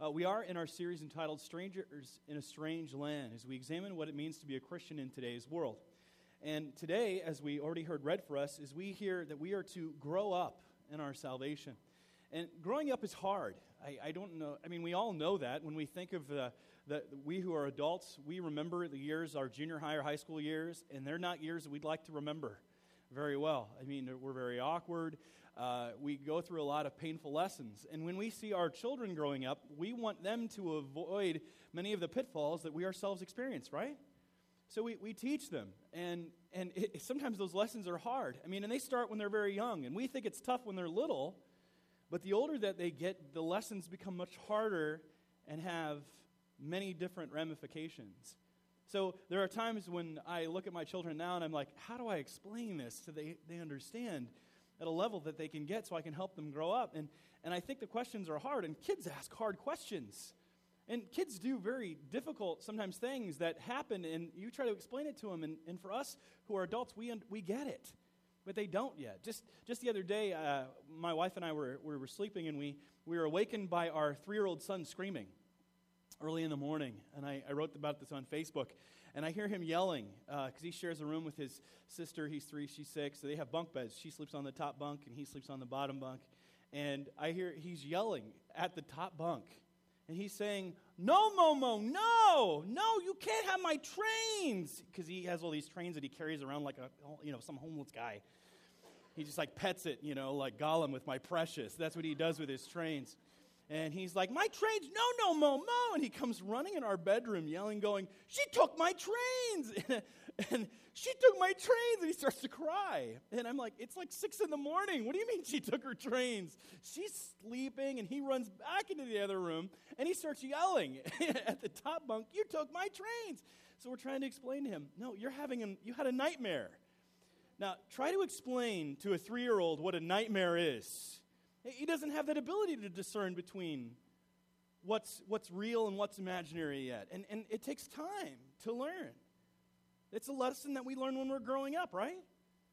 Uh, we are in our series entitled Strangers in a Strange Land as we examine what it means to be a Christian in today's world. And today, as we already heard read for us, is we hear that we are to grow up in our salvation. And growing up is hard. I, I don't know. I mean, we all know that. When we think of the, the, we who are adults, we remember the years, our junior high or high school years, and they're not years that we'd like to remember very well. I mean, we're very awkward. Uh, we go through a lot of painful lessons. And when we see our children growing up, we want them to avoid many of the pitfalls that we ourselves experience, right? So we, we teach them. And, and it, sometimes those lessons are hard. I mean, and they start when they're very young. And we think it's tough when they're little. But the older that they get, the lessons become much harder and have many different ramifications. So there are times when I look at my children now and I'm like, how do I explain this so they, they understand at a level that they can get so I can help them grow up? And, and I think the questions are hard, and kids ask hard questions. And kids do very difficult, sometimes, things that happen, and you try to explain it to them. And, and for us who are adults, we, we get it, but they don't yet. Just, just the other day, uh, my wife and I were, we were sleeping, and we, we were awakened by our three year old son screaming early in the morning, and I, I wrote about this on Facebook. And I hear him yelling because uh, he shares a room with his sister. He's three, she's six. So they have bunk beds. She sleeps on the top bunk, and he sleeps on the bottom bunk. And I hear he's yelling at the top bunk. And he's saying, No, Momo, no, no, you can't have my trains. Because he has all these trains that he carries around like a, you know, some homeless guy. He just like pets it, you know, like Gollum with my precious. That's what he does with his trains. And he's like, My trains, no, no, Mo, Mo. And he comes running in our bedroom, yelling, going, She took my trains. and she took my trains. And he starts to cry. And I'm like, It's like six in the morning. What do you mean she took her trains? She's sleeping. And he runs back into the other room and he starts yelling at the top bunk, You took my trains. So we're trying to explain to him, No, you're having a, you had a nightmare. Now, try to explain to a three year old what a nightmare is. He doesn't have that ability to discern between what's, what's real and what's imaginary yet. And, and it takes time to learn. It's a lesson that we learn when we're growing up, right?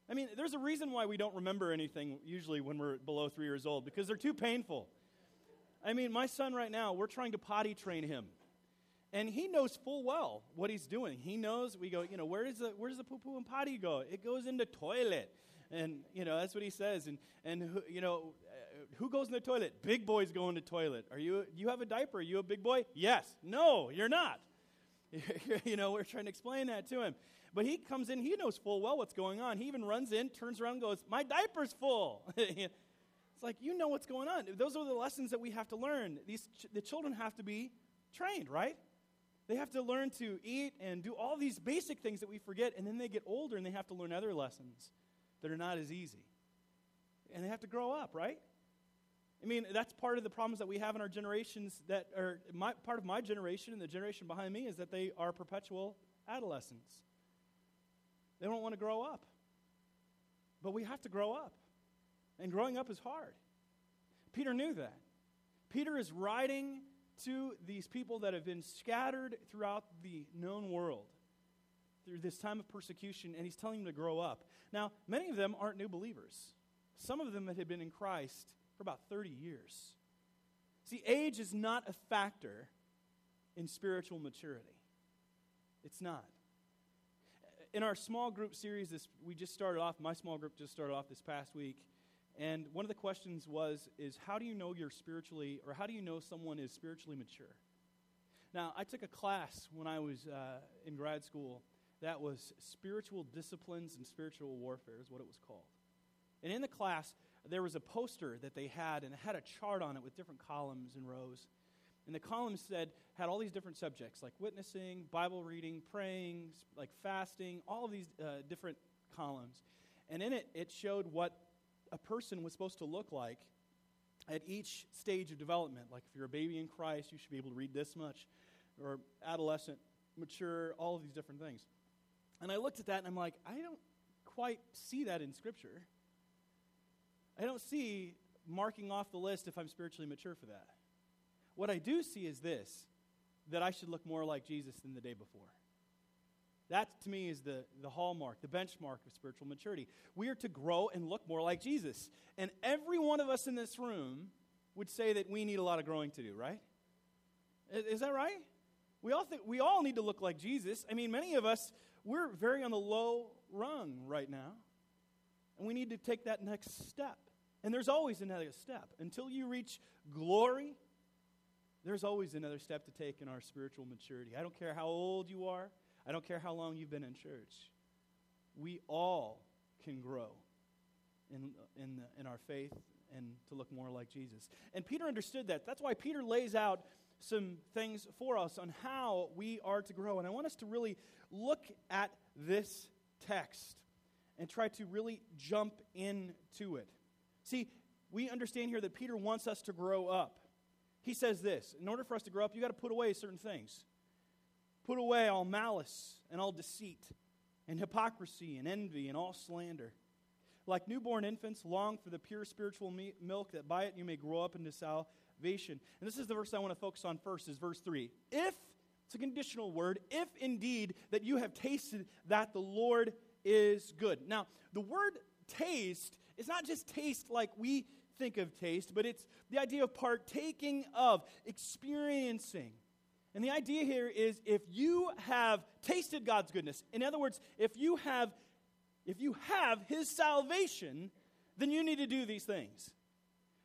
I mean, there's a reason why we don't remember anything usually when we're below three years old, because they're too painful. I mean, my son right now, we're trying to potty train him. And he knows full well what he's doing. He knows, we go, you know, where does the, where does the poo poo and potty go? It goes in the toilet. And, you know, that's what he says. And, and you know, who goes in the toilet? Big boys go in the toilet. Are you, you have a diaper? Are you a big boy? Yes. No, you're not. you know, we're trying to explain that to him. But he comes in, he knows full well what's going on. He even runs in, turns around, goes, My diaper's full. it's like, you know what's going on. Those are the lessons that we have to learn. These, ch- the children have to be trained, right? They have to learn to eat and do all these basic things that we forget, and then they get older and they have to learn other lessons that are not as easy. And they have to grow up, right? I mean, that's part of the problems that we have in our generations that are my, part of my generation and the generation behind me is that they are perpetual adolescents. They don't want to grow up. But we have to grow up. And growing up is hard. Peter knew that. Peter is writing to these people that have been scattered throughout the known world through this time of persecution, and he's telling them to grow up. Now, many of them aren't new believers. Some of them that had been in Christ for about 30 years. See, age is not a factor in spiritual maturity. It's not. In our small group series, this, we just started off, my small group just started off this past week, and one of the questions was, is how do you know you're spiritually, or how do you know someone is spiritually mature? Now, I took a class when I was uh, in grad school that was spiritual disciplines and spiritual warfare, is what it was called. And in the class, there was a poster that they had, and it had a chart on it with different columns and rows. And the columns said, had all these different subjects like witnessing, Bible reading, praying, like fasting, all of these uh, different columns. And in it, it showed what a person was supposed to look like at each stage of development. Like if you're a baby in Christ, you should be able to read this much, or adolescent, mature, all of these different things. And I looked at that and I'm like, I don't quite see that in Scripture. I don't see marking off the list if I'm spiritually mature for that. What I do see is this that I should look more like Jesus than the day before. That to me is the, the hallmark, the benchmark of spiritual maturity. We are to grow and look more like Jesus. And every one of us in this room would say that we need a lot of growing to do, right? Is that right? We all think we all need to look like Jesus. I mean, many of us we're very on the low rung right now. And we need to take that next step. And there's always another step. Until you reach glory, there's always another step to take in our spiritual maturity. I don't care how old you are, I don't care how long you've been in church. We all can grow in, in, in our faith and to look more like Jesus. And Peter understood that. That's why Peter lays out some things for us on how we are to grow. And I want us to really look at this text and try to really jump into it. See, we understand here that Peter wants us to grow up. He says this in order for us to grow up, you got to put away certain things. Put away all malice and all deceit and hypocrisy and envy and all slander. Like newborn infants, long for the pure spiritual milk that by it you may grow up into salvation. And this is the verse I want to focus on first, is verse 3. If, it's a conditional word, if indeed that you have tasted that the Lord is good. Now, the word taste is not just taste like we think of taste, but it's the idea of partaking of, experiencing. And the idea here is if you have tasted God's goodness, in other words, if you have if you have his salvation, then you need to do these things.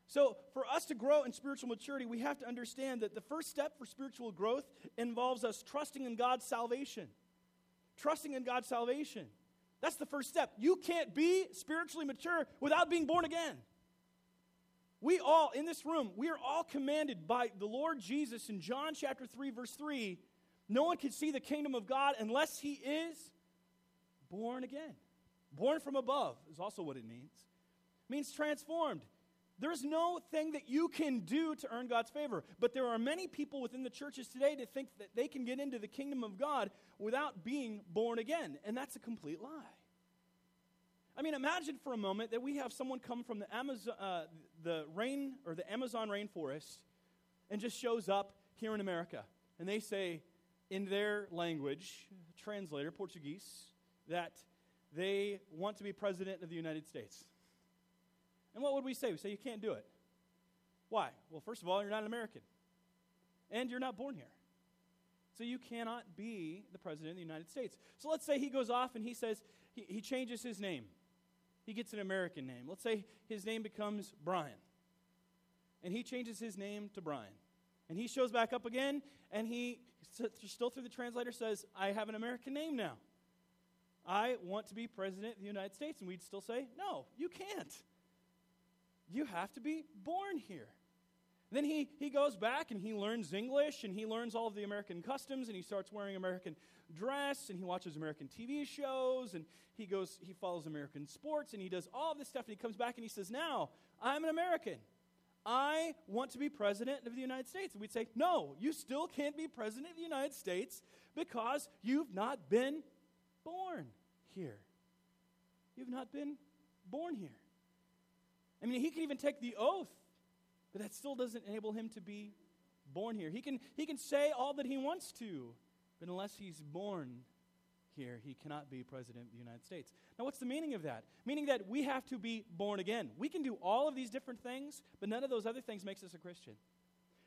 So, for us to grow in spiritual maturity, we have to understand that the first step for spiritual growth involves us trusting in God's salvation. Trusting in God's salvation. That's the first step. You can't be spiritually mature without being born again. We all, in this room, we are all commanded by the Lord Jesus in John chapter 3, verse 3 no one can see the kingdom of God unless he is born again. Born from above is also what it means. It means transformed. There's no thing that you can do to earn God's favor. But there are many people within the churches today that think that they can get into the kingdom of God without being born again. And that's a complete lie. I mean, imagine for a moment that we have someone come from the Amazon, uh, the rain or the Amazon rainforest, and just shows up here in America, and they say, in their language, translator Portuguese, that they want to be president of the United States. And what would we say? We say you can't do it. Why? Well, first of all, you're not an American, and you're not born here. So you cannot be the president of the United States. So let's say he goes off and he says he, he changes his name he gets an American name. Let's say his name becomes Brian. And he changes his name to Brian. And he shows back up again, and he, still through the translator, says, I have an American name now. I want to be president of the United States. And we'd still say, No, you can't. You have to be born here. Then he, he goes back and he learns English and he learns all of the American customs and he starts wearing American dress and he watches American TV shows and he goes, he follows American sports and he does all this stuff and he comes back and he says, Now, I'm an American. I want to be president of the United States. And we'd say, No, you still can't be president of the United States because you've not been born here. You've not been born here. I mean, he can even take the oath but that still doesn't enable him to be born here. He can, he can say all that he wants to, but unless he's born here, he cannot be president of the United States. Now, what's the meaning of that? Meaning that we have to be born again. We can do all of these different things, but none of those other things makes us a Christian.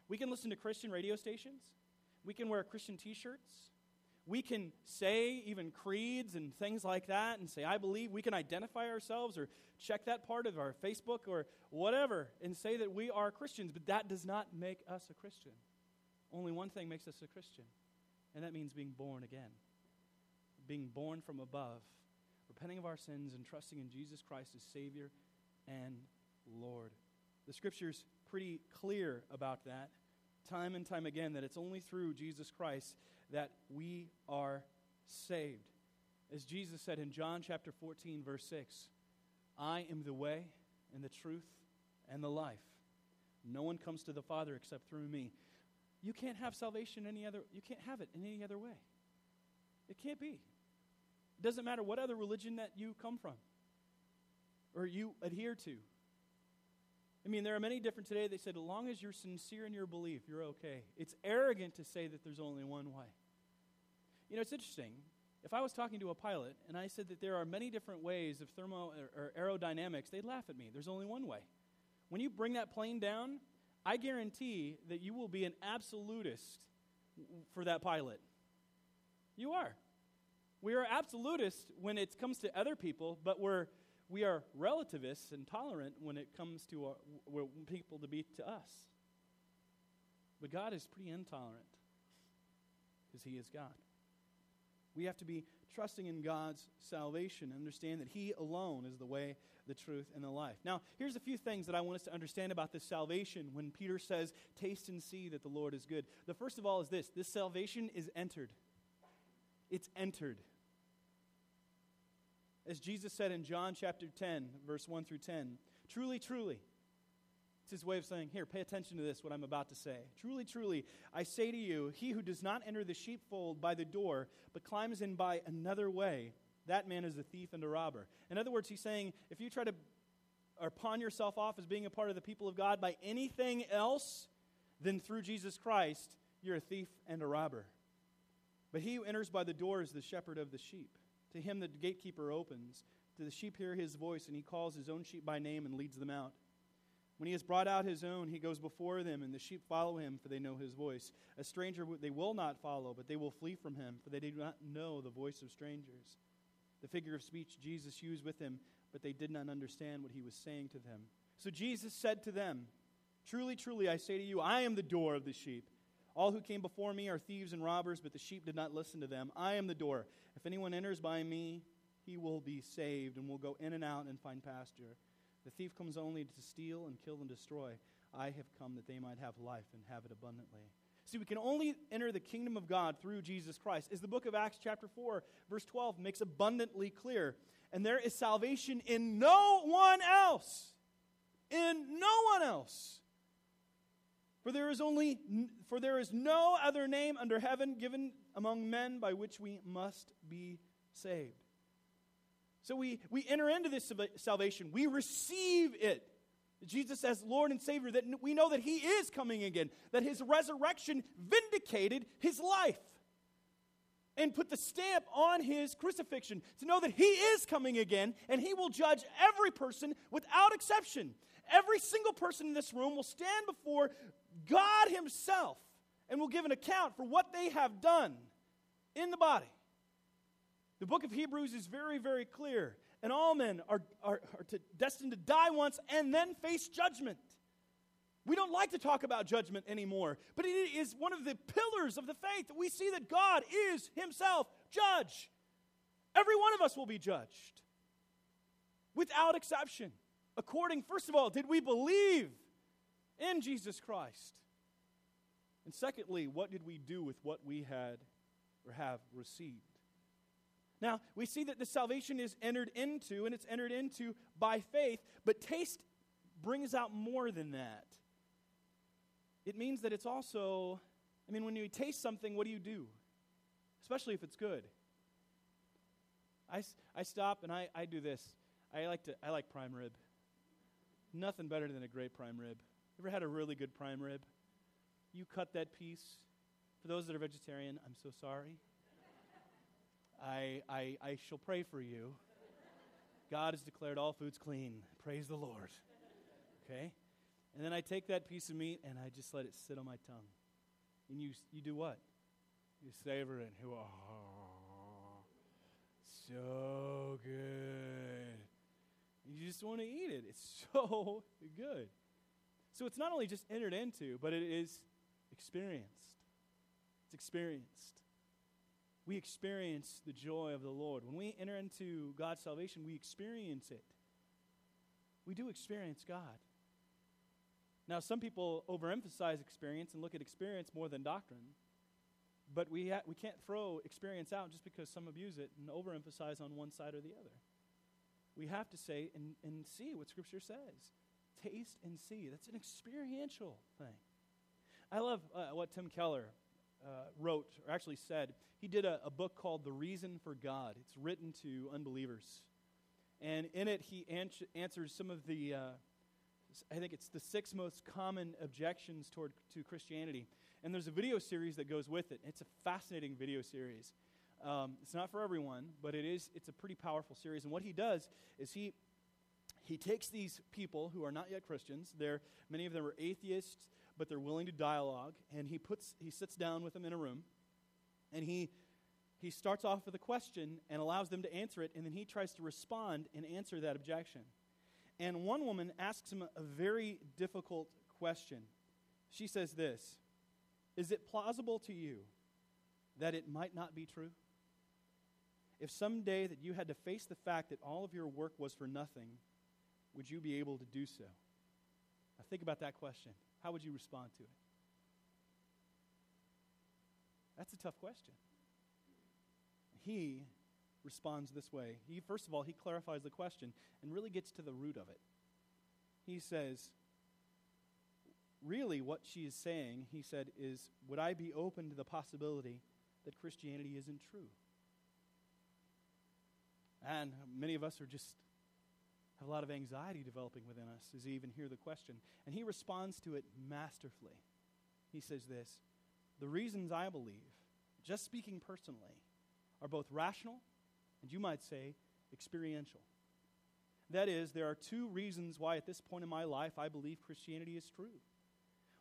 We can listen to Christian radio stations. We can wear Christian t shirts. We can say even creeds and things like that and say, I believe. We can identify ourselves or check that part of our Facebook or whatever and say that we are Christians, but that does not make us a Christian. Only one thing makes us a Christian, and that means being born again, being born from above, repenting of our sins and trusting in Jesus Christ as Savior and Lord. The scripture's pretty clear about that, time and time again, that it's only through Jesus Christ that we are saved. As Jesus said in John chapter 14, verse 6, I am the way and the truth and the life. No one comes to the Father except through me. You can't have salvation any other you can't have it in any other way. It can't be. It doesn't matter what other religion that you come from or you adhere to. I mean, there are many different today. They said, as long as you're sincere in your belief, you're okay. It's arrogant to say that there's only one way. You know, it's interesting. If I was talking to a pilot and I said that there are many different ways of thermo or, or aerodynamics, they'd laugh at me. There's only one way. When you bring that plane down, I guarantee that you will be an absolutist for that pilot. You are. We are absolutists when it comes to other people, but we're, we are relativists and tolerant when it comes to uh, our, people to be to us. But God is pretty intolerant because He is God. We have to be trusting in God's salvation and understand that He alone is the way, the truth, and the life. Now, here's a few things that I want us to understand about this salvation when Peter says, Taste and see that the Lord is good. The first of all is this this salvation is entered. It's entered. As Jesus said in John chapter 10, verse 1 through 10, truly, truly, it's his way of saying, Here, pay attention to this, what I'm about to say. Truly, truly, I say to you, he who does not enter the sheepfold by the door, but climbs in by another way, that man is a thief and a robber. In other words, he's saying, if you try to or pawn yourself off as being a part of the people of God by anything else than through Jesus Christ, you're a thief and a robber. But he who enters by the door is the shepherd of the sheep. To him the gatekeeper opens. To the sheep hear his voice, and he calls his own sheep by name and leads them out. When he has brought out his own, he goes before them, and the sheep follow him, for they know his voice. A stranger they will not follow, but they will flee from him, for they do not know the voice of strangers. The figure of speech Jesus used with them, but they did not understand what he was saying to them. So Jesus said to them, Truly, truly, I say to you, I am the door of the sheep. All who came before me are thieves and robbers, but the sheep did not listen to them. I am the door. If anyone enters by me, he will be saved and will go in and out and find pasture. The thief comes only to steal and kill and destroy. I have come that they might have life and have it abundantly. See, we can only enter the kingdom of God through Jesus Christ. As the book of Acts, chapter 4, verse 12, makes abundantly clear. And there is salvation in no one else. In no one else. For there is only for there is no other name under heaven given among men by which we must be saved. So we, we enter into this salvation, we receive it. Jesus as Lord and Savior, that we know that He is coming again, that His resurrection vindicated His life and put the stamp on His crucifixion to know that He is coming again and He will judge every person without exception. Every single person in this room will stand before God Himself and will give an account for what they have done in the body. The book of Hebrews is very, very clear. And all men are, are, are to, destined to die once and then face judgment. We don't like to talk about judgment anymore, but it is one of the pillars of the faith that we see that God is Himself judge. Every one of us will be judged without exception. According, first of all, did we believe in Jesus Christ? And secondly, what did we do with what we had or have received? Now, we see that the salvation is entered into, and it's entered into by faith, but taste brings out more than that. It means that it's also, I mean, when you taste something, what do you do? Especially if it's good. I, I stop and I, I do this. I like, to, I like prime rib. Nothing better than a great prime rib. Ever had a really good prime rib? You cut that piece. For those that are vegetarian, I'm so sorry. I, I, I shall pray for you. God has declared all foods clean. Praise the Lord. Okay? And then I take that piece of meat and I just let it sit on my tongue. And you, you do what? You savor it. Oh, so good. You just want to eat it. It's so good. So it's not only just entered into, but it is experienced. It's experienced we experience the joy of the Lord. When we enter into God's salvation, we experience it. We do experience God. Now, some people overemphasize experience and look at experience more than doctrine. But we, ha- we can't throw experience out just because some abuse it and overemphasize on one side or the other. We have to say and, and see what Scripture says. Taste and see. That's an experiential thing. I love uh, what Tim Keller uh, wrote, or actually said, he did a, a, book called The Reason for God. It's written to unbelievers. And in it, he an- answers some of the, uh, I think it's the six most common objections toward to Christianity. And there's a video series that goes with it. It's a fascinating video series. Um, it's not for everyone, but it is, it's a pretty powerful series. And what he does is he, he takes these people who are not yet Christians. They're, many of them are atheists, but they're willing to dialogue. And he, puts, he sits down with them in a room. And he, he starts off with a question and allows them to answer it. And then he tries to respond and answer that objection. And one woman asks him a very difficult question. She says this Is it plausible to you that it might not be true? If someday that you had to face the fact that all of your work was for nothing, would you be able to do so? Now think about that question. How would you respond to it? That's a tough question. He responds this way. He first of all, he clarifies the question and really gets to the root of it. He says, really what she is saying, he said, is would I be open to the possibility that Christianity isn't true? And many of us are just have a lot of anxiety developing within us as they even hear the question. And he responds to it masterfully. He says this The reasons I believe, just speaking personally, are both rational and you might say experiential. That is, there are two reasons why at this point in my life I believe Christianity is true.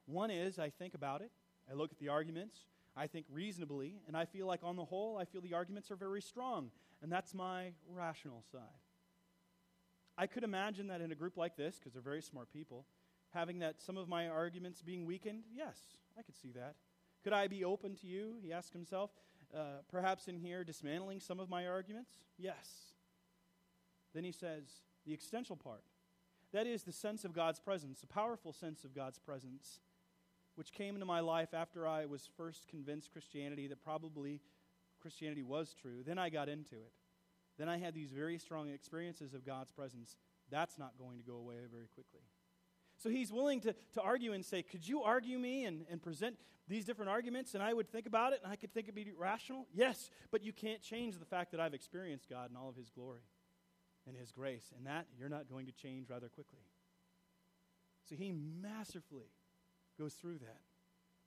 One is I think about it, I look at the arguments, I think reasonably, and I feel like on the whole, I feel the arguments are very strong, and that's my rational side. I could imagine that in a group like this, because they're very smart people, having that some of my arguments being weakened, yes, I could see that. Could I be open to you? He asked himself. Uh, perhaps in here, dismantling some of my arguments? Yes. Then he says, the existential part. That is the sense of God's presence, a powerful sense of God's presence, which came into my life after I was first convinced Christianity that probably Christianity was true. Then I got into it. Then I had these very strong experiences of God's presence. That's not going to go away very quickly. So he's willing to, to argue and say, Could you argue me and, and present these different arguments? And I would think about it and I could think it'd be rational. Yes, but you can't change the fact that I've experienced God in all of his glory and his grace. And that you're not going to change rather quickly. So he masterfully goes through that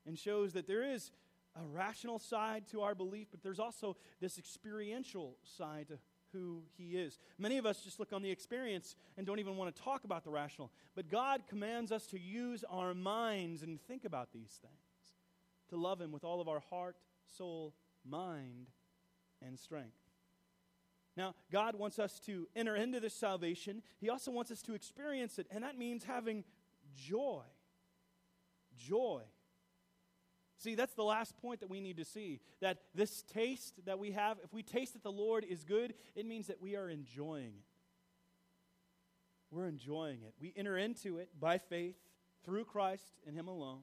and shows that there is a rational side to our belief, but there's also this experiential side to who He is. Many of us just look on the experience and don't even want to talk about the rational. But God commands us to use our minds and think about these things, to love Him with all of our heart, soul, mind, and strength. Now, God wants us to enter into this salvation. He also wants us to experience it, and that means having joy. Joy. See, that's the last point that we need to see. That this taste that we have, if we taste that the Lord is good, it means that we are enjoying it. We're enjoying it. We enter into it by faith through Christ and Him alone.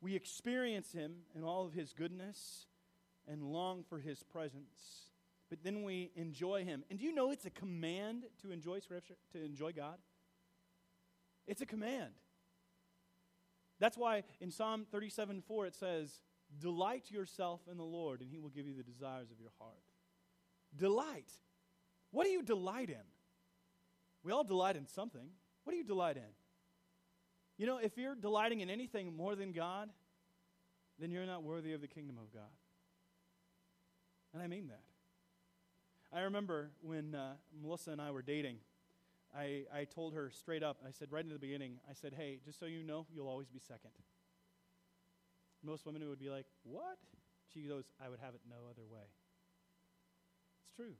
We experience Him in all of His goodness and long for His presence. But then we enjoy Him. And do you know it's a command to enjoy Scripture, to enjoy God? It's a command. That's why in Psalm 37 4 it says, Delight yourself in the Lord, and he will give you the desires of your heart. Delight. What do you delight in? We all delight in something. What do you delight in? You know, if you're delighting in anything more than God, then you're not worthy of the kingdom of God. And I mean that. I remember when uh, Melissa and I were dating, I, I told her straight up, I said right in the beginning, I said, hey, just so you know, you'll always be second. Most women would be like, what? She goes, I would have it no other way. It's true.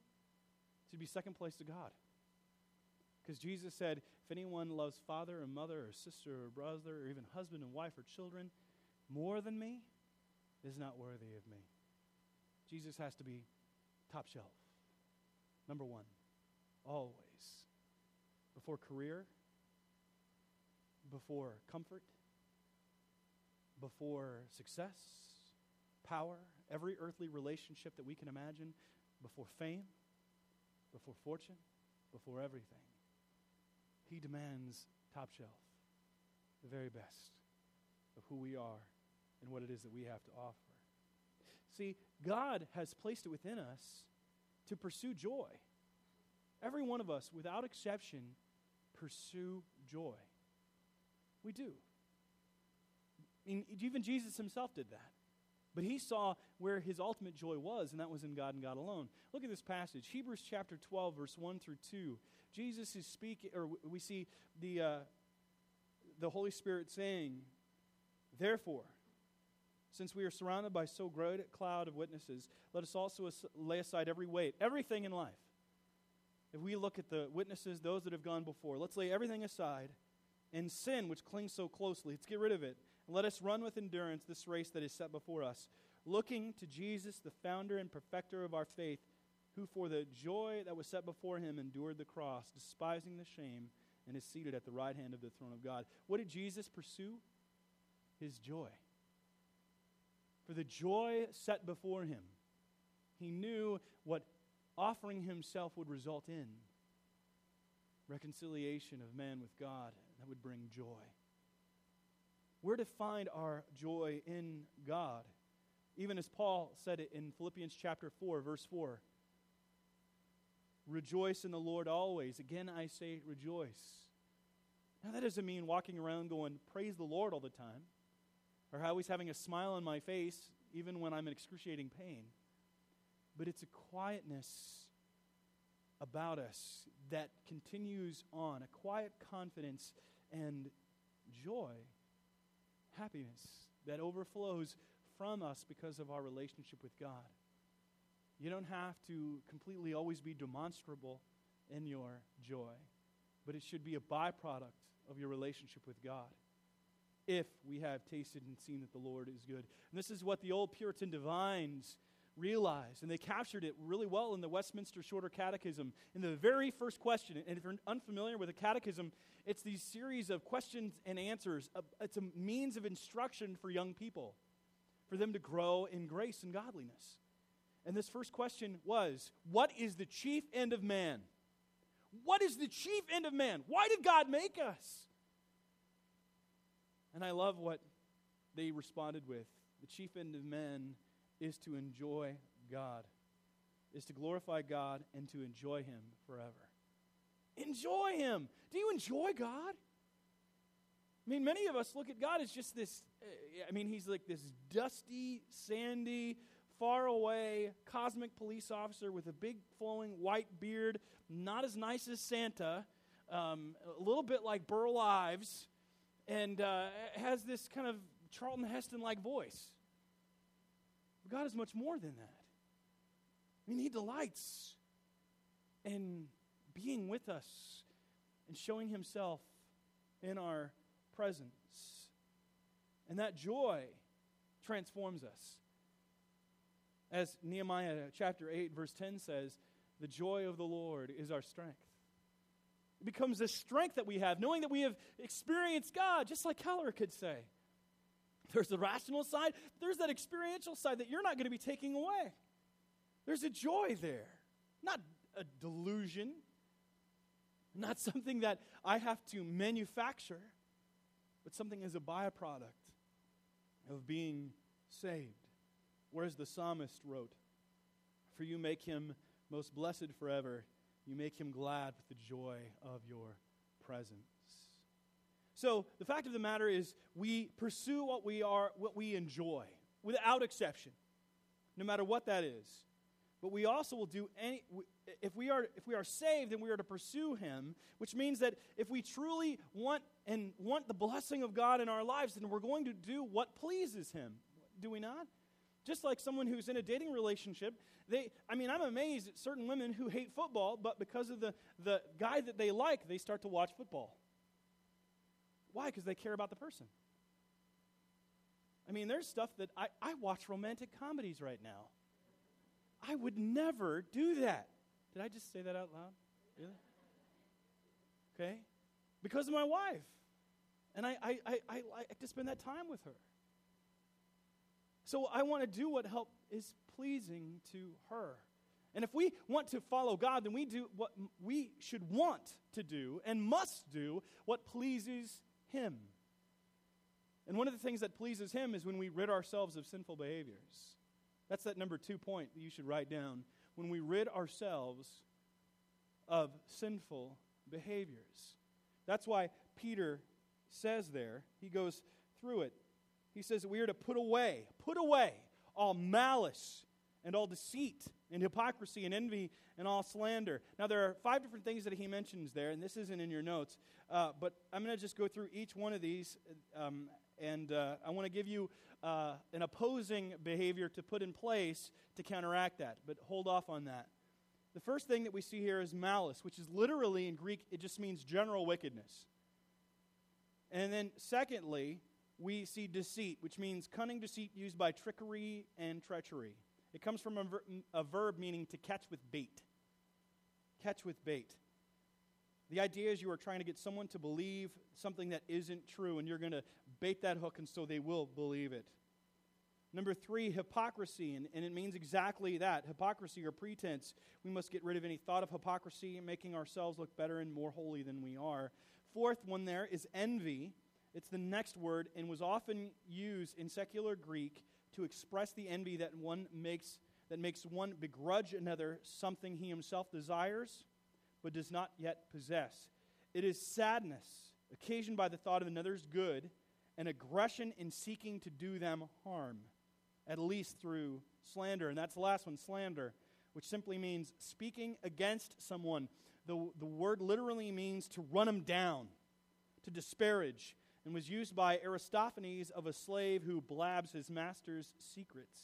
To be second place to God. Because Jesus said, if anyone loves father or mother or sister or brother or even husband and wife or children more than me is not worthy of me. Jesus has to be top shelf. Number one, always before career, before comfort, before success, power, every earthly relationship that we can imagine, before fame, before fortune, before everything. He demands top shelf, the very best of who we are and what it is that we have to offer. See, God has placed it within us to pursue joy. Every one of us, without exception, pursue joy. We do. I mean, even Jesus himself did that. But he saw where his ultimate joy was, and that was in God and God alone. Look at this passage Hebrews chapter 12, verse 1 through 2. Jesus is speaking, or we see the, uh, the Holy Spirit saying, Therefore, since we are surrounded by so great a cloud of witnesses, let us also lay aside every weight, everything in life. If we look at the witnesses, those that have gone before, let's lay everything aside and sin which clings so closely. Let's get rid of it and let us run with endurance this race that is set before us, looking to Jesus, the founder and perfecter of our faith, who for the joy that was set before him endured the cross, despising the shame, and is seated at the right hand of the throne of God. What did Jesus pursue? His joy. For the joy set before him, he knew what offering himself would result in reconciliation of man with God that would bring joy. We're to find our joy in God. Even as Paul said it in Philippians chapter 4, verse 4. Rejoice in the Lord always. Again, I say rejoice. Now, that doesn't mean walking around going, praise the Lord all the time, or always having a smile on my face, even when I'm in excruciating pain. But it's a quietness about us that continues on, a quiet confidence and joy happiness that overflows from us because of our relationship with God. You don't have to completely always be demonstrable in your joy, but it should be a byproduct of your relationship with God if we have tasted and seen that the Lord is good. And this is what the old Puritan divines realized, and they captured it really well in the Westminster Shorter Catechism. In the very first question, and if you're unfamiliar with a catechism, it's these series of questions and answers. Uh, it's a means of instruction for young people, for them to grow in grace and godliness. And this first question was What is the chief end of man? What is the chief end of man? Why did God make us? And I love what they responded with. The chief end of man is to enjoy God, is to glorify God and to enjoy Him forever. Enjoy Him. Do you enjoy God? I mean, many of us look at God as just this, eh, I mean, He's like this dusty, sandy, far away cosmic police officer with a big flowing white beard, not as nice as Santa, um, a little bit like Burl Ives, and uh, has this kind of Charlton Heston like voice. God is much more than that. I mean, He delights in being with us and showing Himself in our presence. And that joy transforms us. As Nehemiah chapter 8, verse 10 says, the joy of the Lord is our strength. It becomes a strength that we have, knowing that we have experienced God, just like Keller could say. There's the rational side, there's that experiential side that you're not going to be taking away. There's a joy there, not a delusion, not something that I have to manufacture, but something as a byproduct of being saved. Whereas the psalmist wrote, For you make him most blessed forever, you make him glad with the joy of your presence. So the fact of the matter is, we pursue what we are, what we enjoy, without exception, no matter what that is. But we also will do any. If we are if we are saved, then we are to pursue Him, which means that if we truly want and want the blessing of God in our lives, then we're going to do what pleases Him. Do we not? Just like someone who's in a dating relationship, they, I mean, I'm amazed at certain women who hate football, but because of the, the guy that they like, they start to watch football. Why? Because they care about the person. I mean, there's stuff that I, I watch romantic comedies right now. I would never do that. Did I just say that out loud? Really? Okay? Because of my wife. And I, I, I, I like to spend that time with her. So I want to do what help is pleasing to her. And if we want to follow God, then we do what we should want to do and must do what pleases him. And one of the things that pleases Him is when we rid ourselves of sinful behaviors. That's that number two point that you should write down. When we rid ourselves of sinful behaviors. That's why Peter says there, he goes through it. He says we are to put away, put away all malice and all deceit and hypocrisy and envy and all slander. Now, there are five different things that he mentions there, and this isn't in your notes, uh, but I'm going to just go through each one of these, um, and uh, I want to give you uh, an opposing behavior to put in place to counteract that, but hold off on that. The first thing that we see here is malice, which is literally in Greek, it just means general wickedness. And then, secondly, we see deceit, which means cunning deceit used by trickery and treachery. It comes from a, ver- a verb meaning to catch with bait. Catch with bait. The idea is you are trying to get someone to believe something that isn't true, and you're going to bait that hook, and so they will believe it. Number three, hypocrisy, and, and it means exactly that hypocrisy or pretense. We must get rid of any thought of hypocrisy making ourselves look better and more holy than we are. Fourth one there is envy. It's the next word and was often used in secular Greek to express the envy that one makes that makes one begrudge another something he himself desires but does not yet possess. It is sadness occasioned by the thought of another's good and aggression in seeking to do them harm, at least through slander. And that's the last one slander, which simply means speaking against someone. The, the word literally means to run them down, to disparage, and was used by Aristophanes of a slave who blabs his master's secrets.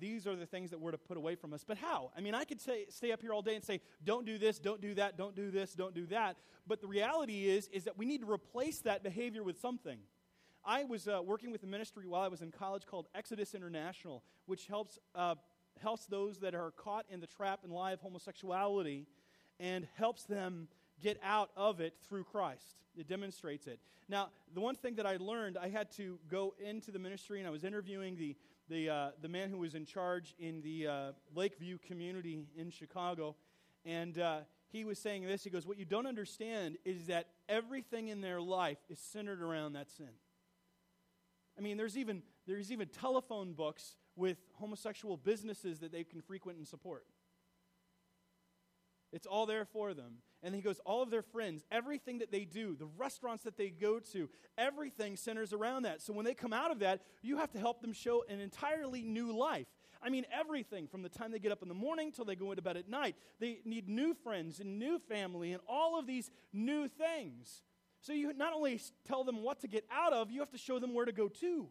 These are the things that we're to put away from us. But how? I mean, I could say, stay up here all day and say, don't do this, don't do that, don't do this, don't do that. But the reality is, is that we need to replace that behavior with something. I was uh, working with a ministry while I was in college called Exodus International, which helps, uh, helps those that are caught in the trap and lie of homosexuality and helps them get out of it through Christ. It demonstrates it. Now, the one thing that I learned, I had to go into the ministry and I was interviewing the, the, uh, the man who was in charge in the uh, Lakeview community in Chicago. And uh, he was saying this He goes, What you don't understand is that everything in their life is centered around that sin. I mean, there's even, there's even telephone books with homosexual businesses that they can frequent and support. It's all there for them. And he goes, all of their friends, everything that they do, the restaurants that they go to, everything centers around that. So when they come out of that, you have to help them show an entirely new life. I mean, everything from the time they get up in the morning till they go into bed at night. They need new friends and new family and all of these new things. So you not only tell them what to get out of, you have to show them where to go to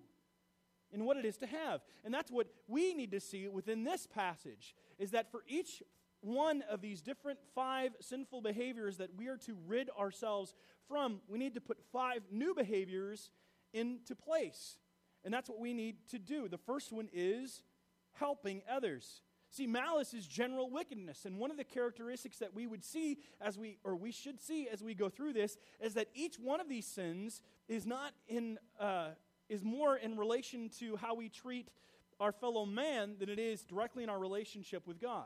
and what it is to have. And that's what we need to see within this passage is that for each one of these different five sinful behaviors that we are to rid ourselves from, we need to put five new behaviors into place. And that's what we need to do. The first one is helping others. See, malice is general wickedness. And one of the characteristics that we would see as we, or we should see as we go through this, is that each one of these sins is not in, uh, is more in relation to how we treat our fellow man than it is directly in our relationship with God.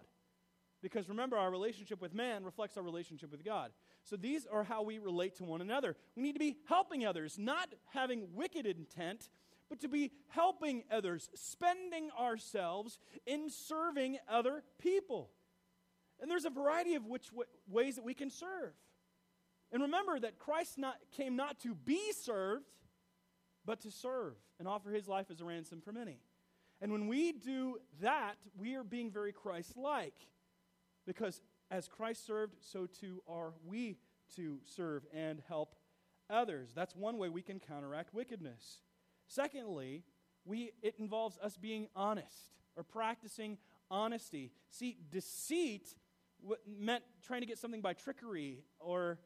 Because remember, our relationship with man reflects our relationship with God. So these are how we relate to one another. We need to be helping others, not having wicked intent, but to be helping others, spending ourselves in serving other people. And there's a variety of which w- ways that we can serve. And remember that Christ not, came not to be served, but to serve and offer his life as a ransom for many. And when we do that, we are being very Christ like. Because as Christ served, so too are we to serve and help others. That's one way we can counteract wickedness. Secondly, we, it involves us being honest or practicing honesty. See, deceit meant trying to get something by trickery or,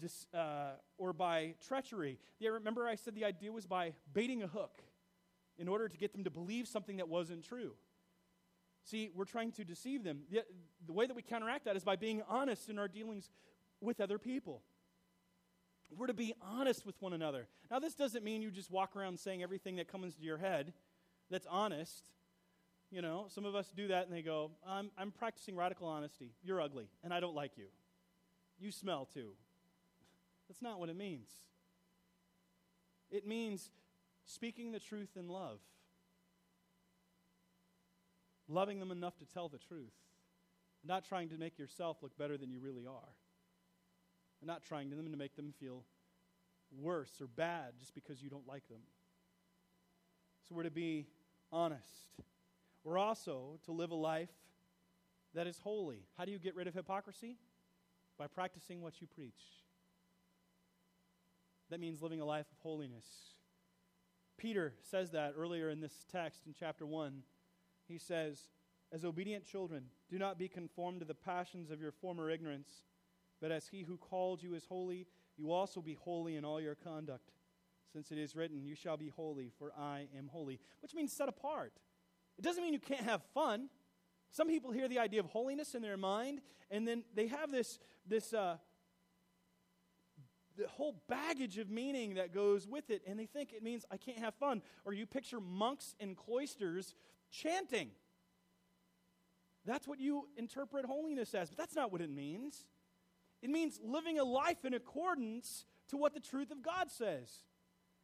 dis, uh, or by treachery. Yeah, remember I said the idea was by baiting a hook in order to get them to believe something that wasn't true. See, we're trying to deceive them. The, the way that we counteract that is by being honest in our dealings with other people. We're to be honest with one another. Now, this doesn't mean you just walk around saying everything that comes to your head that's honest. You know, some of us do that and they go, I'm, I'm practicing radical honesty. You're ugly, and I don't like you. You smell too. That's not what it means. It means speaking the truth in love loving them enough to tell the truth, not trying to make yourself look better than you really are, and not trying to them to make them feel worse or bad just because you don't like them. So we're to be honest. We're also to live a life that is holy. How do you get rid of hypocrisy? By practicing what you preach. That means living a life of holiness. Peter says that earlier in this text in chapter 1. He says, As obedient children, do not be conformed to the passions of your former ignorance, but as he who called you is holy, you also be holy in all your conduct. Since it is written, You shall be holy, for I am holy, which means set apart. It doesn't mean you can't have fun. Some people hear the idea of holiness in their mind, and then they have this, this uh, the whole baggage of meaning that goes with it, and they think it means I can't have fun. Or you picture monks in cloisters chanting. That's what you interpret holiness as, but that's not what it means. It means living a life in accordance to what the truth of God says.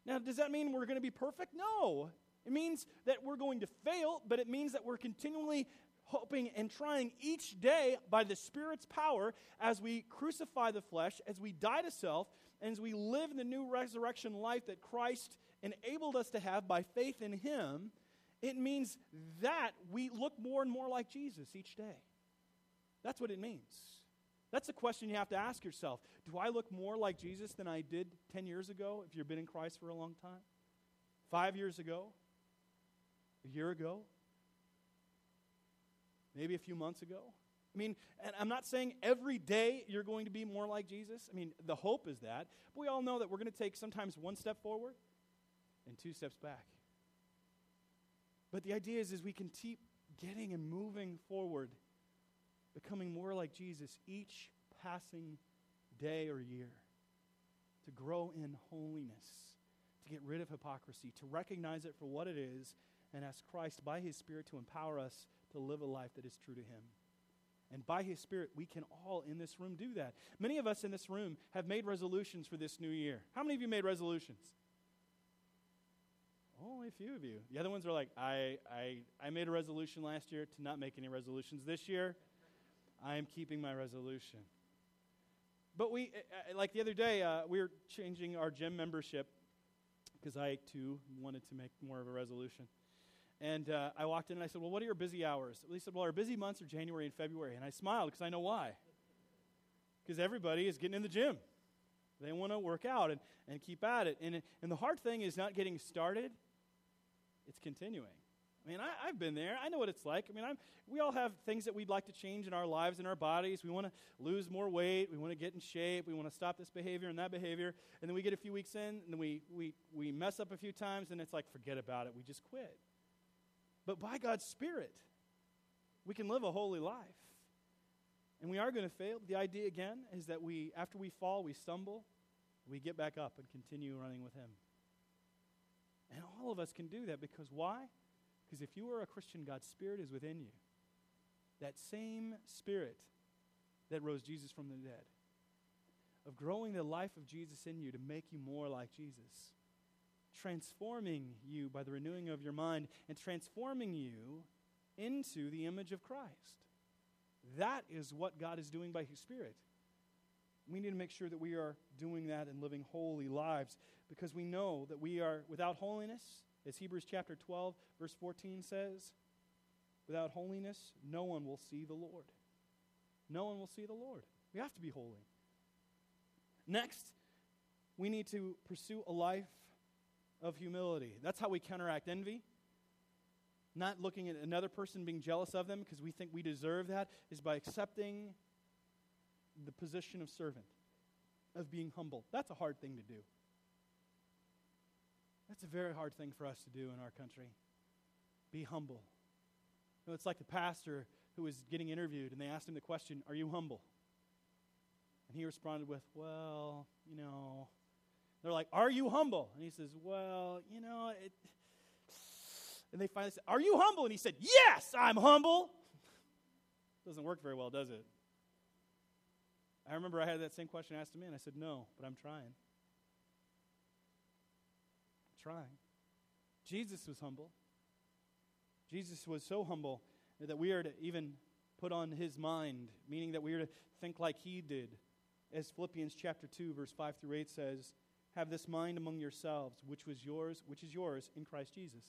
Now, does that mean we're going to be perfect? No. It means that we're going to fail, but it means that we're continually hoping and trying each day by the Spirit's power as we crucify the flesh, as we die to self, and as we live the new resurrection life that Christ enabled us to have by faith in Him. It means that we look more and more like Jesus each day. That's what it means. That's a question you have to ask yourself. Do I look more like Jesus than I did 10 years ago if you've been in Christ for a long time? Five years ago? A year ago? maybe a few months ago. I mean, and I'm not saying every day you're going to be more like Jesus. I mean, the hope is that. But we all know that we're going to take sometimes one step forward and two steps back. But the idea is, is we can keep getting and moving forward, becoming more like Jesus each passing day or year, to grow in holiness, to get rid of hypocrisy, to recognize it for what it is, and ask Christ by His Spirit to empower us to live a life that is true to Him. And by His Spirit, we can all in this room do that. Many of us in this room have made resolutions for this new year. How many of you made resolutions? Only a few of you. The other ones are like, I, I, I made a resolution last year to not make any resolutions this year. I am keeping my resolution. But we, uh, uh, like the other day, uh, we were changing our gym membership because I too wanted to make more of a resolution. And uh, I walked in and I said, Well, what are your busy hours? They said, Well, our busy months are January and February. And I smiled because I know why. Because everybody is getting in the gym. They want to work out and, and keep at it. And, and the hard thing is not getting started, it's continuing. I mean, I, have been there. I know what it's like. I mean, I'm, we all have things that we'd like to change in our lives and our bodies. We want to lose more weight. We want to get in shape. We want to stop this behavior and that behavior. And then we get a few weeks in, and then we, we, we mess up a few times, and it's like, forget about it. We just quit. But by God's Spirit, we can live a holy life. And we are going to fail. The idea, again, is that we, after we fall, we stumble, we get back up and continue running with Him. And all of us can do that because why? Because if you are a Christian, God's Spirit is within you. That same Spirit that rose Jesus from the dead, of growing the life of Jesus in you to make you more like Jesus transforming you by the renewing of your mind and transforming you into the image of Christ. That is what God is doing by His Spirit. We need to make sure that we are doing that and living holy lives because we know that we are without holiness, as Hebrews chapter 12, verse 14 says, without holiness, no one will see the Lord. No one will see the Lord. We have to be holy. Next, we need to pursue a life of humility. That's how we counteract envy. Not looking at another person being jealous of them because we think we deserve that, is by accepting the position of servant, of being humble. That's a hard thing to do. That's a very hard thing for us to do in our country. Be humble. You know, it's like the pastor who was getting interviewed and they asked him the question, Are you humble? And he responded with, Well, you know, they're like, Are you humble? And he says, Well, you know, it. And they finally said, Are you humble? And he said, Yes, I'm humble. Doesn't work very well, does it? I remember I had that same question asked to me, and I said, No, but I'm trying. I'm trying. Jesus was humble. Jesus was so humble that we are to even put on his mind, meaning that we are to think like he did. As Philippians chapter 2, verse 5 through 8 says, have this mind among yourselves, which was yours, which is yours in Christ Jesus.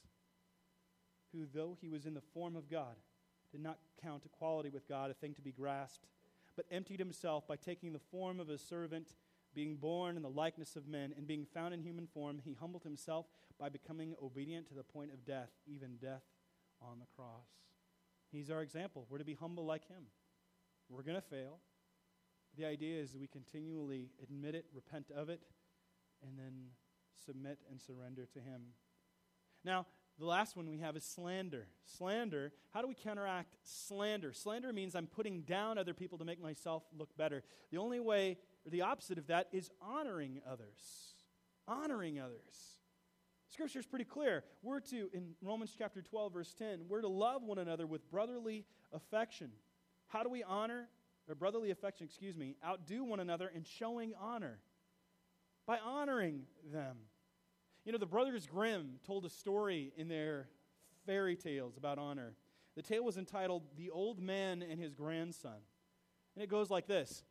who, though he was in the form of God, did not count equality with God a thing to be grasped, but emptied himself by taking the form of a servant, being born in the likeness of men, and being found in human form, he humbled himself by becoming obedient to the point of death, even death on the cross. He's our example. We're to be humble like him. We're going to fail. The idea is we continually admit it, repent of it, and then submit and surrender to him. Now, the last one we have is slander. Slander, how do we counteract slander? Slander means I'm putting down other people to make myself look better. The only way, or the opposite of that, is honoring others. Honoring others. Scripture is pretty clear. We're to, in Romans chapter 12, verse 10, we're to love one another with brotherly affection. How do we honor, or brotherly affection, excuse me, outdo one another in showing honor? By honoring them. You know, the Brothers Grimm told a story in their fairy tales about honor. The tale was entitled The Old Man and His Grandson. And it goes like this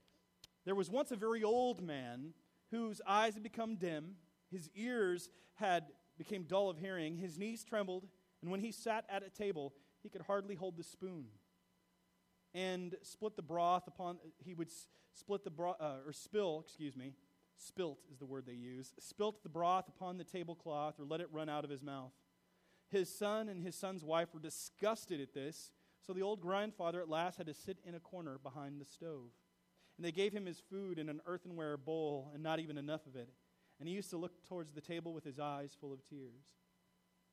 There was once a very old man whose eyes had become dim, his ears had became dull of hearing, his knees trembled, and when he sat at a table, he could hardly hold the spoon. And split the broth upon, he would split the broth, uh, or spill, excuse me, spilt is the word they use, spilt the broth upon the tablecloth or let it run out of his mouth. His son and his son's wife were disgusted at this, so the old grandfather at last had to sit in a corner behind the stove. And they gave him his food in an earthenware bowl, and not even enough of it. And he used to look towards the table with his eyes full of tears.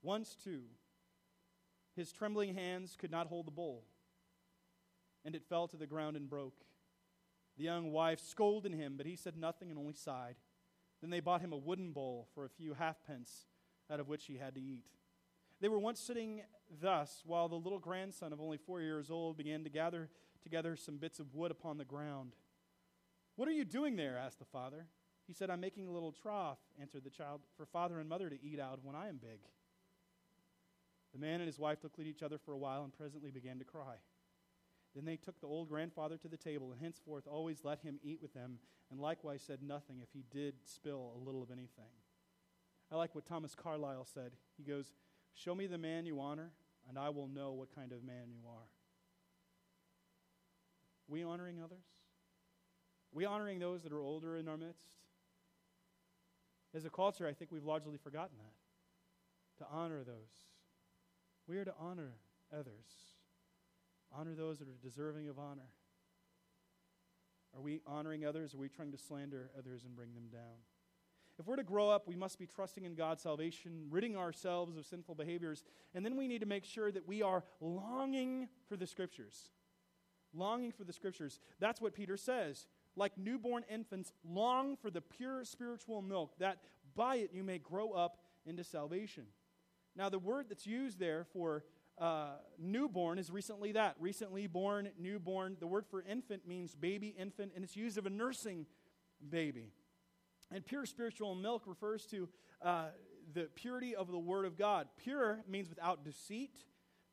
Once, too, his trembling hands could not hold the bowl, and it fell to the ground and broke. The young wife scolded him, but he said nothing and only sighed. Then they bought him a wooden bowl for a few halfpence, out of which he had to eat. They were once sitting thus while the little grandson of only four years old began to gather together some bits of wood upon the ground. What are you doing there? asked the father. He said, I'm making a little trough, answered the child, for father and mother to eat out when I am big. The man and his wife looked at each other for a while and presently began to cry. Then they took the old grandfather to the table, and henceforth always let him eat with them, and likewise said nothing if he did spill a little of anything. I like what Thomas Carlyle said. He goes, Show me the man you honor, and I will know what kind of man you are. We honoring others? We honoring those that are older in our midst? As a culture, I think we've largely forgotten that. To honor those. We are to honor others. Honor those that are deserving of honor. Are we honoring others? Or are we trying to slander others and bring them down? If we're to grow up, we must be trusting in God's salvation, ridding ourselves of sinful behaviors, and then we need to make sure that we are longing for the Scriptures. Longing for the Scriptures. That's what Peter says. Like newborn infants, long for the pure spiritual milk, that by it you may grow up into salvation. Now, the word that's used there for uh, newborn is recently that. Recently born, newborn. The word for infant means baby, infant, and it's used of a nursing baby. And pure spiritual milk refers to uh, the purity of the Word of God. Pure means without deceit,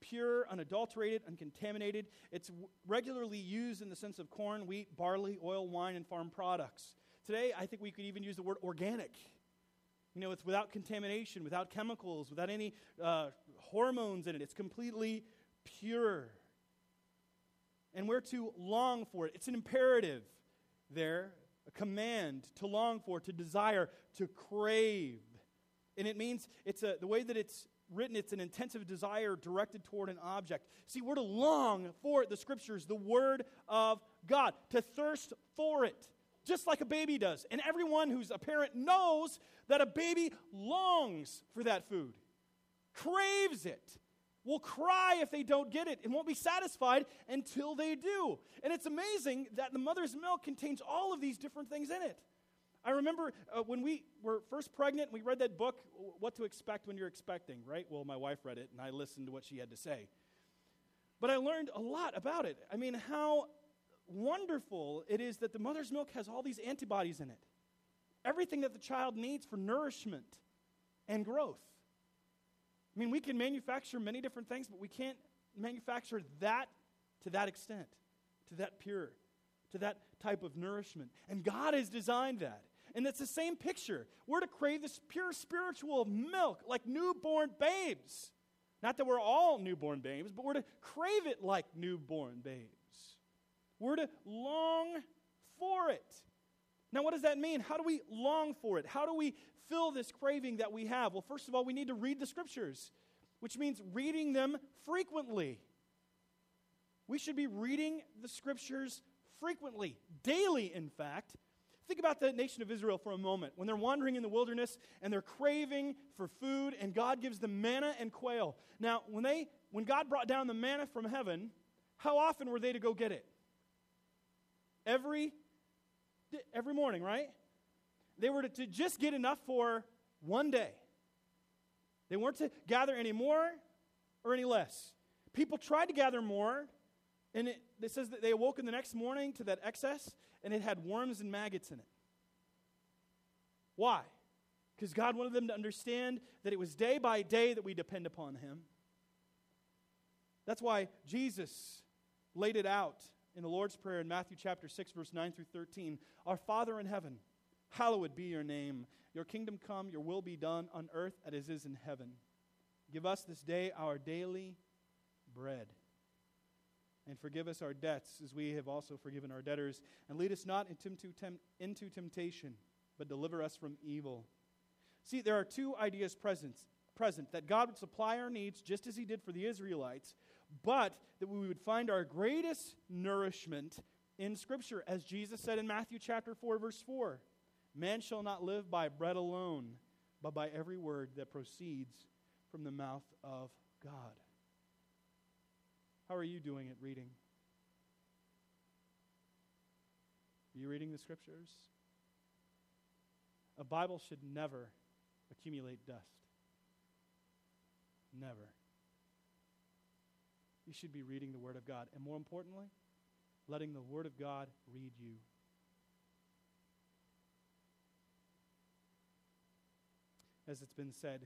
pure, unadulterated, uncontaminated. It's w- regularly used in the sense of corn, wheat, barley, oil, wine, and farm products. Today, I think we could even use the word organic. You know, it's without contamination, without chemicals, without any uh, hormones in it. It's completely pure. And we're to long for it. It's an imperative there, a command to long for, to desire, to crave. And it means it's a, the way that it's written, it's an intensive desire directed toward an object. See, we're to long for it, the scriptures, the word of God, to thirst for it just like a baby does. And everyone who's a parent knows that a baby longs for that food, craves it, will cry if they don't get it, and won't be satisfied until they do. And it's amazing that the mother's milk contains all of these different things in it. I remember uh, when we were first pregnant, we read that book, What to Expect When You're Expecting, right? Well, my wife read it, and I listened to what she had to say. But I learned a lot about it. I mean, how wonderful it is that the mother's milk has all these antibodies in it. Everything that the child needs for nourishment and growth. I mean, we can manufacture many different things, but we can't manufacture that to that extent, to that pure, to that type of nourishment. And God has designed that. And it's the same picture. We're to crave this pure spiritual milk like newborn babes. Not that we're all newborn babes, but we're to crave it like newborn babes. We're to long for it. Now, what does that mean? How do we long for it? How do we fill this craving that we have? Well, first of all, we need to read the scriptures, which means reading them frequently. We should be reading the scriptures frequently, daily, in fact. Think about the nation of Israel for a moment. When they're wandering in the wilderness and they're craving for food, and God gives them manna and quail. Now, when, they, when God brought down the manna from heaven, how often were they to go get it? Every, every morning, right? They were to, to just get enough for one day. They weren't to gather any more or any less. People tried to gather more, and it, it says that they awoke in the next morning to that excess, and it had worms and maggots in it. Why? Because God wanted them to understand that it was day by day that we depend upon Him. That's why Jesus laid it out in the Lord's Prayer in Matthew chapter 6, verse 9 through 13. Our Father in heaven, hallowed be your name. Your kingdom come, your will be done on earth as it is in heaven. Give us this day our daily bread and forgive us our debts as we have also forgiven our debtors. And lead us not into, temptation, but deliver us from evil. See, there are two ideas present, present that God would supply our needs just as He did for the Israelites, but that we would find our greatest nourishment in Scripture, as Jesus said in Matthew chapter 4, verse 4 Man shall not live by bread alone, but by every word that proceeds from the mouth of God. How are you doing at reading? Are you reading the scriptures? A Bible should never accumulate dust. Never. You should be reading the Word of God. And more importantly, letting the Word of God read you. As it's been said,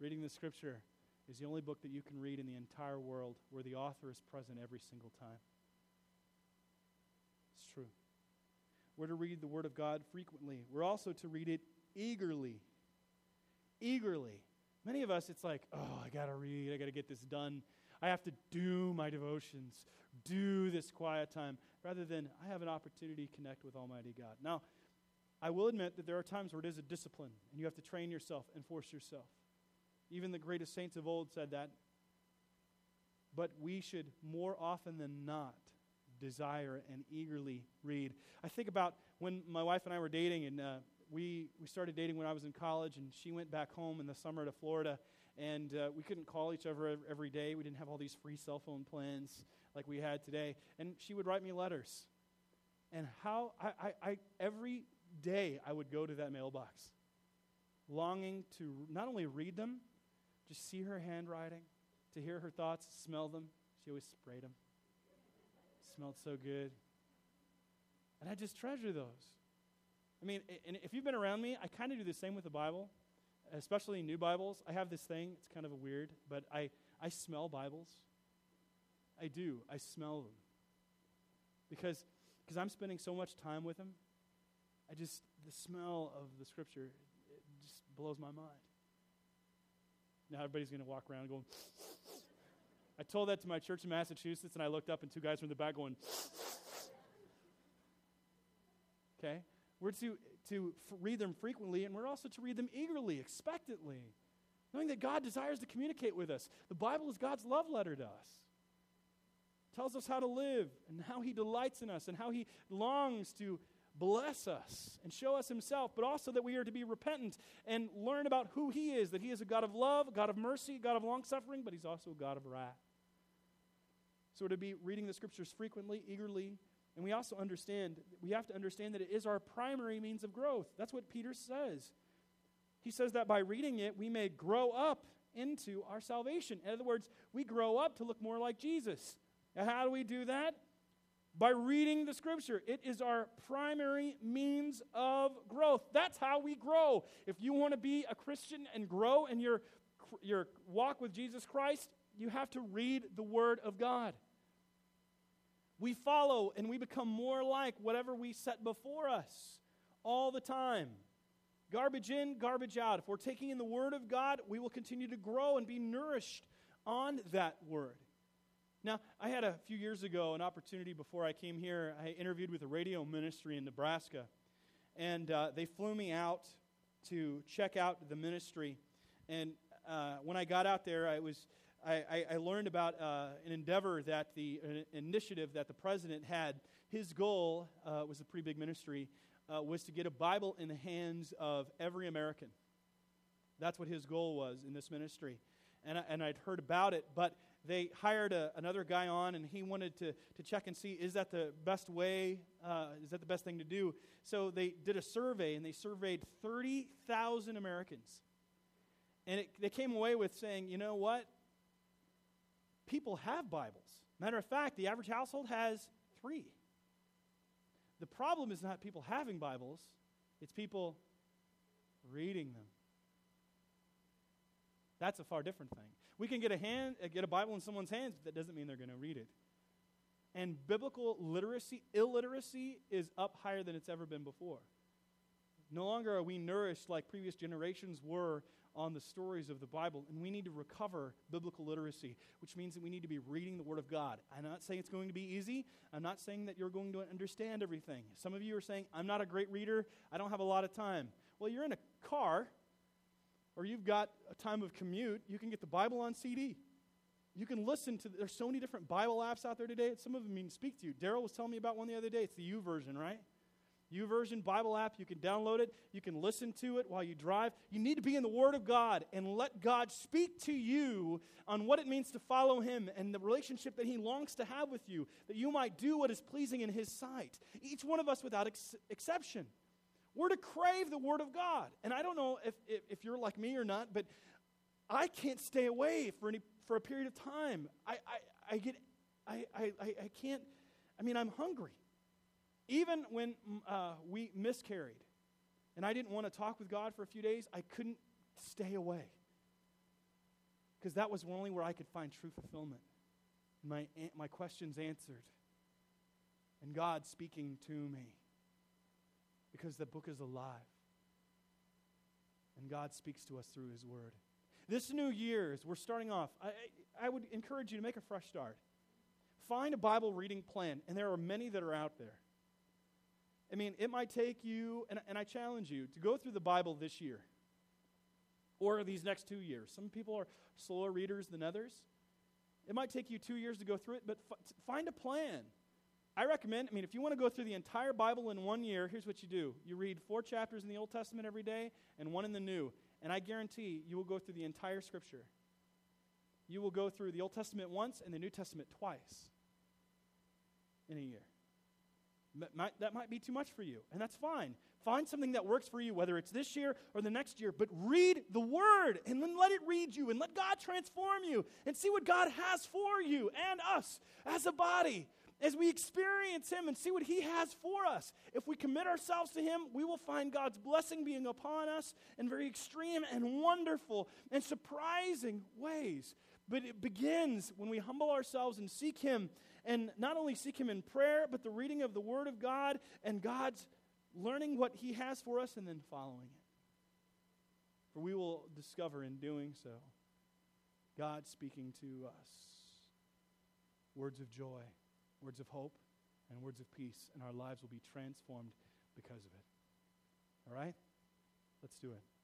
reading the Scripture is the only book that you can read in the entire world where the author is present every single time. It's true. We're to read the Word of God frequently. We're also to read it eagerly. Eagerly. Many of us, it's like, oh, I got to read, I got to get this done. I have to do my devotions, do this quiet time, rather than I have an opportunity to connect with Almighty God. Now, I will admit that there are times where it is a discipline, and you have to train yourself and force yourself. Even the greatest saints of old said that. But we should more often than not desire and eagerly read. I think about when my wife and I were dating, and uh, we, we started dating when I was in college, and she went back home in the summer to Florida, and uh, we couldn't call each other every day. We didn't have all these free cell phone plans like we had today. And she would write me letters. And how I, I, I every day I would go to that mailbox, longing to not only read them, just see her handwriting, to hear her thoughts, smell them. She always sprayed them. Smelled so good. And I just treasure those. I mean, and if you've been around me, I kind of do the same with the Bible, especially new Bibles. I have this thing, it's kind of weird, but I, I smell Bibles. I do. I smell them. Because because I'm spending so much time with them, I just, the smell of the scripture, it just blows my mind. Now everybody's going to walk around going. I told that to my church in Massachusetts, and I looked up, and two guys from the back going. okay? We're to, to read them frequently, and we're also to read them eagerly, expectantly, knowing that God desires to communicate with us. The Bible is God's love letter to us. Tells us how to live, and how He delights in us, and how He longs to bless us and show us himself, but also that we are to be repentant and learn about who he is that he is a God of love, a God of mercy, a God of long suffering, but he's also a God of wrath. So we're to be reading the scriptures frequently, eagerly, and we also understand, we have to understand that it is our primary means of growth. That's what Peter says. He says that by reading it, we may grow up into our salvation. In other words, we grow up to look more like Jesus. And how do we do that? by reading the scripture. It is our primary means of growth. That's how we grow. If you want to be a Christian and grow in your, your walk with Jesus Christ, you have to read the Word of God. We follow and we become more like whatever we set before us all the time. Garbage in, garbage out. If we're taking in the Word of God, we will continue to grow and be nourished on that word. Now, I had a few years ago an opportunity before I came here. I interviewed with a radio ministry in Nebraska, and uh, they flew me out to check out the ministry. And uh, when I got out there, I was I, I, learned about uh, an endeavor that the an initiative that the president had. His goal uh, was a pretty big ministry, uh, was to get a Bible in the hands of every American. That's what his goal was in this ministry. And, I, and I'd heard about it, but they hired a, another guy on, and he wanted to, to check and see is that the best way, uh, is that the best thing to do? So they did a survey, and they surveyed 30,000 Americans. And it, they came away with saying, you know what? People have Bibles. Matter of fact, the average household has three. The problem is not people having Bibles, it's people reading them. That's a far different thing. We can get a hand, uh, get a Bible in someone's hands, but that doesn't mean they're going to read it. And biblical literacy, illiteracy, is up higher than it's ever been before. No longer are we nourished like previous generations were on the stories of the Bible, and we need to recover biblical literacy, which means that we need to be reading the Word of God. I'm not saying it's going to be easy. I'm not saying that you're going to understand everything. Some of you are saying, I'm not a great reader, I don't have a lot of time. Well, you're in a car, or you've got a time of commute, you can get the Bible on CD. You can listen to, there's so many different Bible apps out there today. Some of them even speak to you. Daryl was telling me about one the other day. It's the U YouVersion, right? YouVersion Bible app. You can download it. You can listen to it while you drive. You need to be in the Word of God and let God speak to you on what it means to follow Him and the relationship that He longs to have with you, that you might do what is pleasing in His sight. Each one of us without ex- exception. We're to crave the Word of God. And I don't know if, if, if, you're like me or not, but I can't stay away for, any, for a period of time. I, I, I get, I, I, I can't, I mean, I'm hungry. Even when mm, uh, we miscarried and I didn't want to talk with God for a few days, I couldn't stay away. Because that was only where I could find true fulfillment. My, my questions answered. And God speaking to me because the book is alive. And God speaks to us through His Word. This new year, as we're starting off, I, I would encourage you to make a fresh start. Find a Bible reading plan, and there are many that are out there. I mean, it might take you, and, and I challenge you, to go through the Bible this year or these next two years. Some people are slower readers than others. It might take you two years to go through it, but f- find a plan. I recommend, I mean, if you want to go through the entire Bible in one year, here's what you do you read four chapters in the Old Testament every day and one in the New. And I guarantee you will go through the entire Scripture. You will go through the Old Testament once and the New Testament twice in a year. That might, that might be too much for you, and that's fine. Find something that works for you, whether it's this year or the next year, but read the Word and then let it read you and let God transform you and see what God has for you and us as a body as we experience Him and see what He has for us. If we commit ourselves to Him, we will find God's blessing being upon us in very extreme and wonderful and surprising ways. But it begins when we humble ourselves and seek Him, and not only seek Him in prayer, but the reading of the Word of God and God's learning what He has for us and then following it. For we will discover in doing so God speaking to us words of joy words of hope, and words of peace, and our lives will be transformed because of it. All right? Let's do it.